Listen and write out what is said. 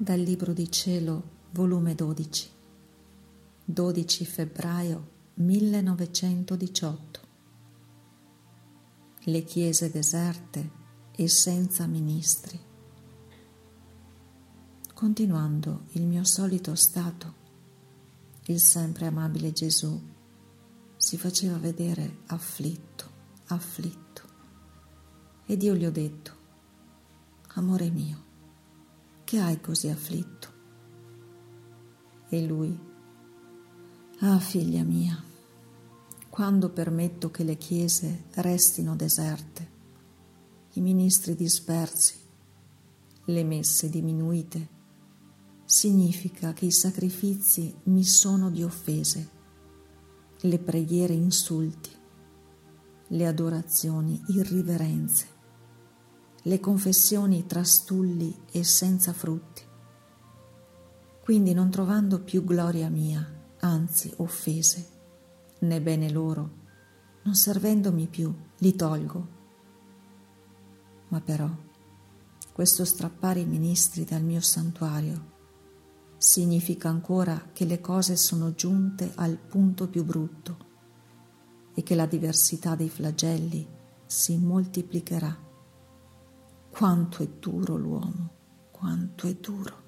Dal Libro di Cielo, volume 12, 12 febbraio 1918. Le chiese deserte e senza ministri. Continuando il mio solito stato, il sempre amabile Gesù si faceva vedere afflitto, afflitto. Ed io gli ho detto, amore mio, che hai così afflitto? E lui, ah figlia mia, quando permetto che le chiese restino deserte, i ministri dispersi, le messe diminuite, significa che i sacrifici mi sono di offese, le preghiere insulti, le adorazioni irriverenze, le confessioni trastulli e senza frutti. Quindi non trovando più gloria mia, anzi offese, né bene loro, non servendomi più, li tolgo. Ma però questo strappare i ministri dal mio santuario significa ancora che le cose sono giunte al punto più brutto e che la diversità dei flagelli si moltiplicherà quanto è duro l'uomo, quanto è duro.